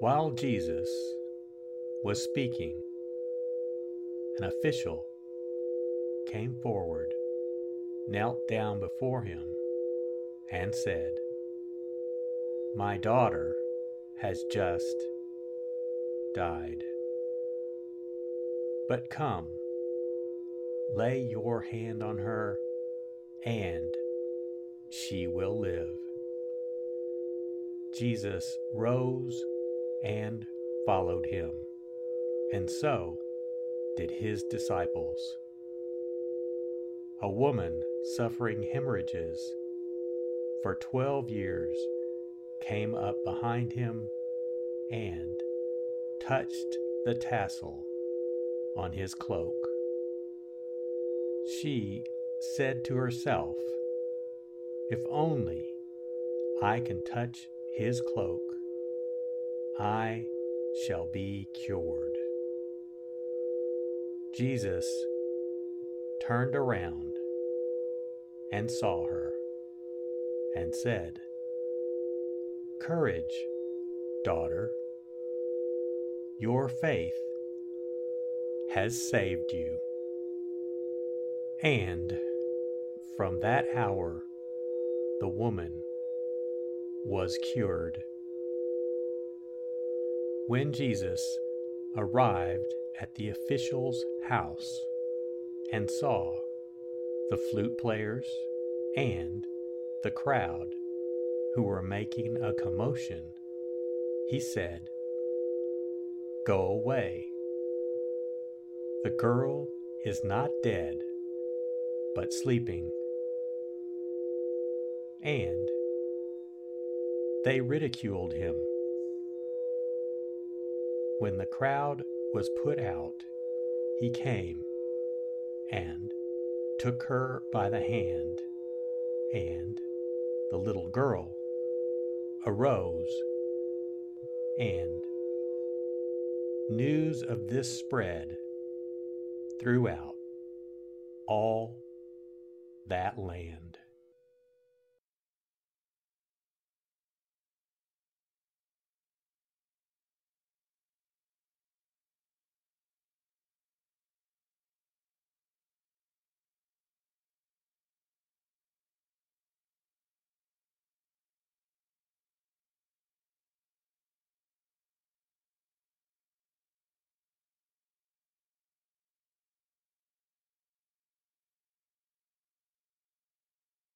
While Jesus was speaking, an official came forward, knelt down before him, and said, My daughter has just died. But come, lay your hand on her, and she will live. Jesus rose and followed him, and so did his disciples. A woman suffering hemorrhages for twelve years came up behind him and touched the tassel on his cloak. She said to herself, If only I can touch his cloak, I shall be cured. Jesus turned around and saw her and said, Courage, daughter, your faith has saved you. And from that hour, the woman was cured. When Jesus arrived at the official's house and saw the flute players and the crowd who were making a commotion, he said, Go away. The girl is not dead, but sleeping. And they ridiculed him When the crowd was put out, he came and took her by the hand, and the little girl arose, and news of this spread throughout all that land.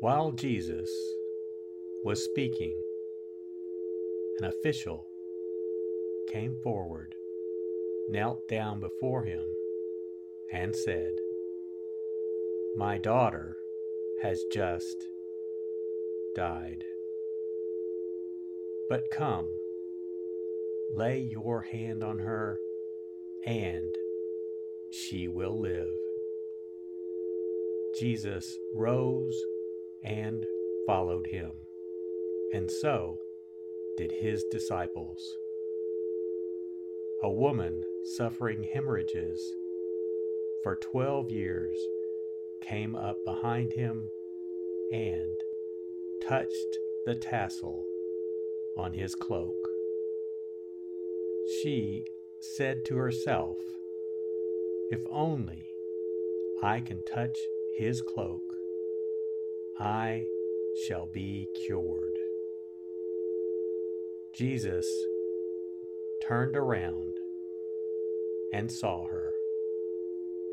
While Jesus was speaking, an official came forward, knelt down before him, and said, My daughter has just died. But come, lay your hand on her, and she will live. Jesus rose and followed him, and so did his disciples. A woman suffering hemorrhages for twelve years came up behind him and touched the tassel on his cloak. She said to herself, If only I can touch his cloak, I shall be cured. Jesus turned around and saw her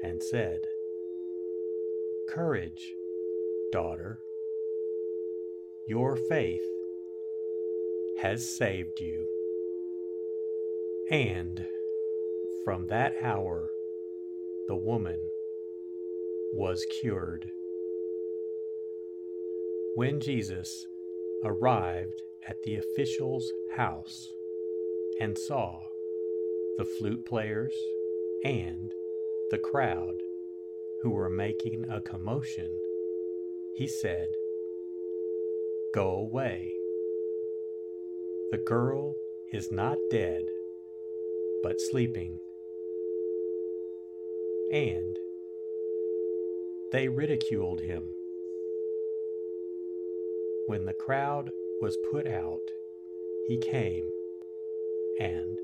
and said, Courage, daughter, your faith has saved you. And from that hour, the woman was cured. When Jesus arrived at the official's house and saw the flute players and the crowd who were making a commotion, he said, Go away. The girl is not dead, but sleeping. And they ridiculed him. When the crowd was put out, he came and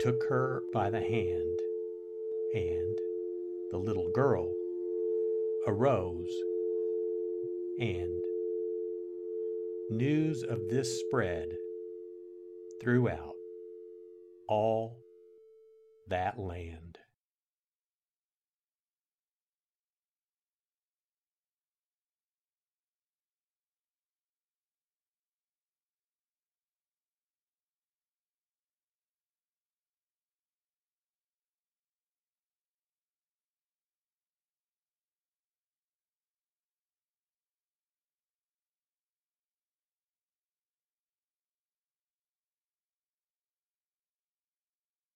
took her by the hand, and the little girl arose, and news of this spread throughout all that land.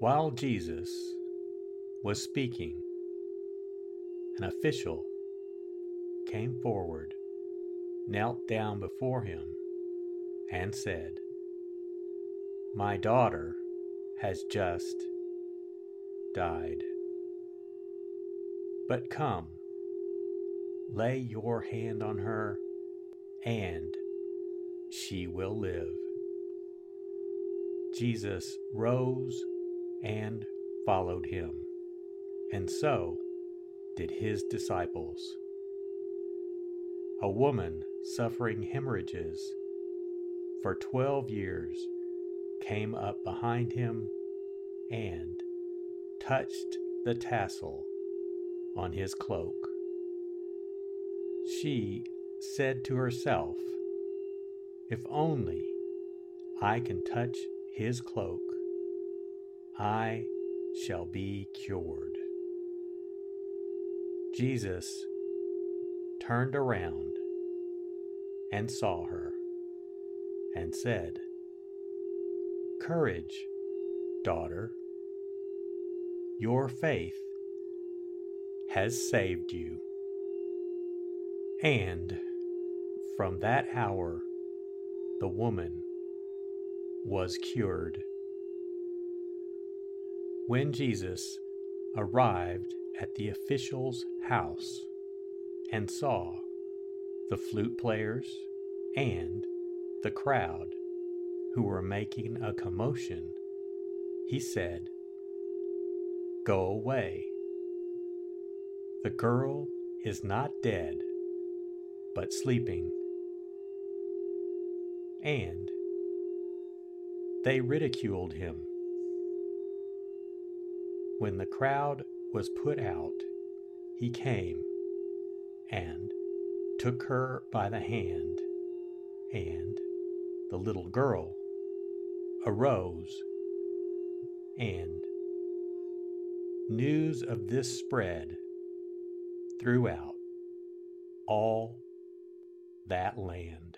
While Jesus was speaking, an official came forward, knelt down before him, and said, My daughter has just died. But come, lay your hand on her, and she will live. Jesus rose and followed him, and so did his disciples. A woman suffering hemorrhages for twelve years came up behind him and touched the tassel on his cloak. She said to herself, If only I can touch his cloak, I shall be cured. Jesus turned around and saw her and said, Courage, daughter, your faith has saved you. And from that hour, the woman was cured. When Jesus arrived at the official's house and saw the flute players and the crowd who were making a commotion, he said, Go away. The girl is not dead, but sleeping. And they ridiculed him. When the crowd was put out, he came and took her by the hand, and the little girl arose, and news of this spread throughout all that land.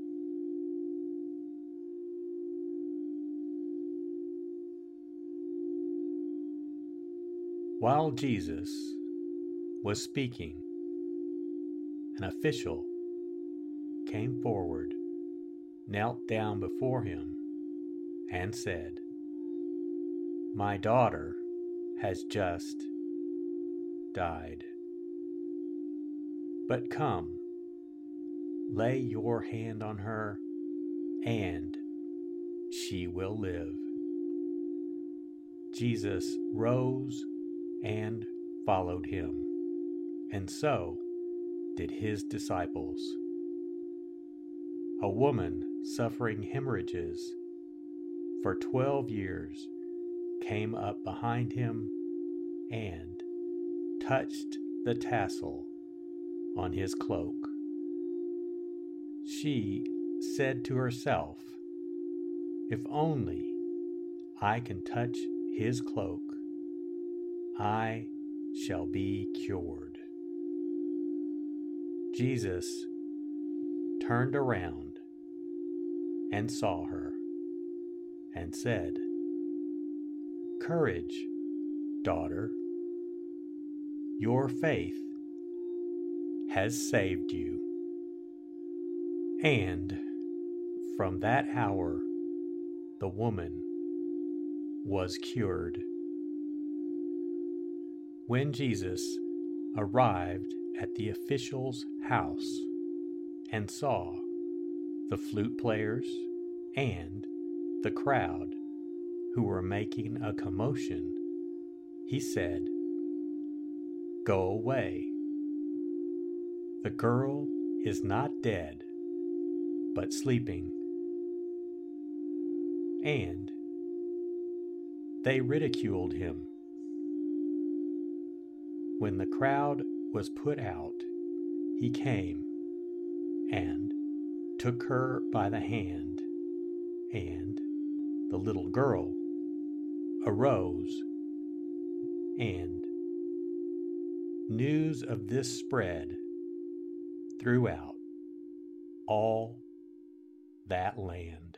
While Jesus was speaking, an official came forward, knelt down before him, and said, My daughter has just died. But come, lay your hand on her, and she will live. Jesus rose and followed him, and so did his disciples. A woman suffering hemorrhages for twelve years came up behind him and touched the tassel on his cloak. She said to herself, If only I can touch his cloak, I shall be cured. Jesus turned around and saw her and said, Courage, daughter, your faith has saved you. And from that hour, the woman was cured. When Jesus arrived at the official's house and saw the flute players and the crowd who were making a commotion, he said, Go away. The girl is not dead, but sleeping. And they ridiculed him. When the crowd was put out, he came and took her by the hand, and the little girl arose, and news of this spread throughout all that land.